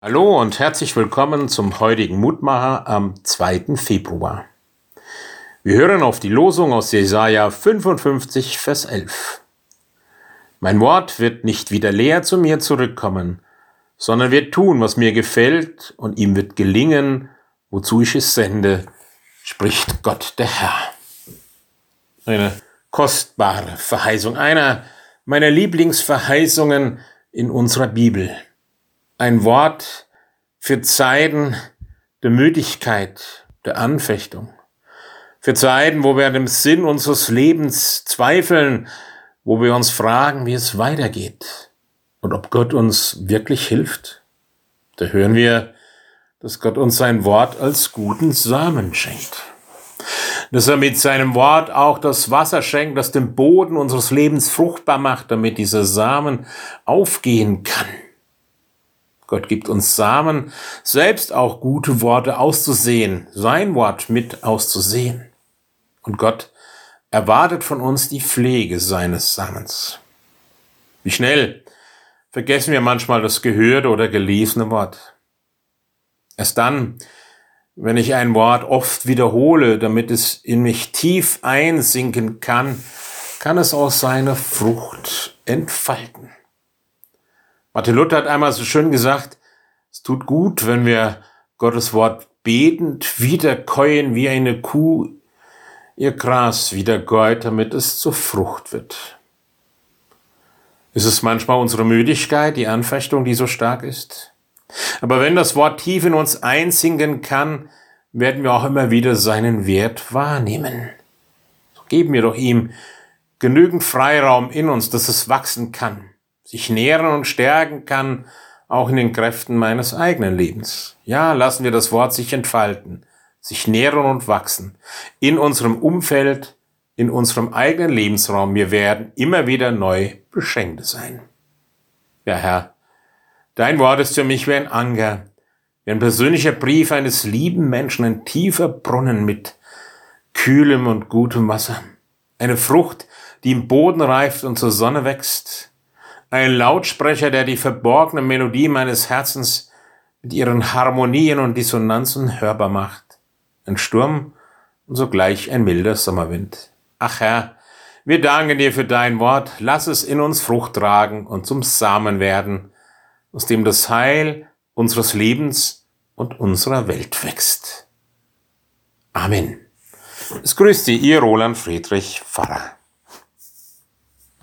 Hallo und herzlich willkommen zum heutigen Mutmacher am 2. Februar. Wir hören auf die Losung aus Jesaja 55, Vers 11. Mein Wort wird nicht wieder leer zu mir zurückkommen, sondern wird tun, was mir gefällt, und ihm wird gelingen, wozu ich es sende, spricht Gott der Herr. Eine kostbare Verheißung, einer meiner Lieblingsverheißungen in unserer Bibel ein Wort für Zeiten der Müdigkeit, der Anfechtung, für Zeiten, wo wir an dem Sinn unseres Lebens zweifeln, wo wir uns fragen, wie es weitergeht und ob Gott uns wirklich hilft. Da hören wir, dass Gott uns sein Wort als guten Samen schenkt. Dass er mit seinem Wort auch das Wasser schenkt, das den Boden unseres Lebens fruchtbar macht, damit dieser Samen aufgehen kann. Gott gibt uns Samen, selbst auch gute Worte auszusehen, sein Wort mit auszusehen. Und Gott erwartet von uns die Pflege seines Samens. Wie schnell vergessen wir manchmal das gehörte oder gelesene Wort. Erst dann, wenn ich ein Wort oft wiederhole, damit es in mich tief einsinken kann, kann es auch seine Frucht entfalten. Martin Luther hat einmal so schön gesagt, es tut gut, wenn wir Gottes Wort betend wiederkäuen wie eine Kuh ihr Gras wiedergeut, damit es zur Frucht wird. Ist es manchmal unsere Müdigkeit, die Anfechtung, die so stark ist? Aber wenn das Wort tief in uns einsinken kann, werden wir auch immer wieder seinen Wert wahrnehmen. So geben wir doch ihm genügend Freiraum in uns, dass es wachsen kann sich nähren und stärken kann, auch in den Kräften meines eigenen Lebens. Ja, lassen wir das Wort sich entfalten, sich nähren und wachsen. In unserem Umfeld, in unserem eigenen Lebensraum. Wir werden immer wieder neu beschenkt sein. Ja, Herr, dein Wort ist für mich wie ein Anker, wie ein persönlicher Brief eines lieben Menschen, ein tiefer Brunnen mit kühlem und gutem Wasser. Eine Frucht, die im Boden reift und zur Sonne wächst, ein Lautsprecher, der die verborgene Melodie meines Herzens mit ihren Harmonien und Dissonanzen hörbar macht. Ein Sturm und sogleich ein milder Sommerwind. Ach Herr, wir danken dir für dein Wort, lass es in uns Frucht tragen und zum Samen werden, aus dem das Heil unseres Lebens und unserer Welt wächst. Amen. Es grüßt Sie, Ihr Roland Friedrich Pfarrer.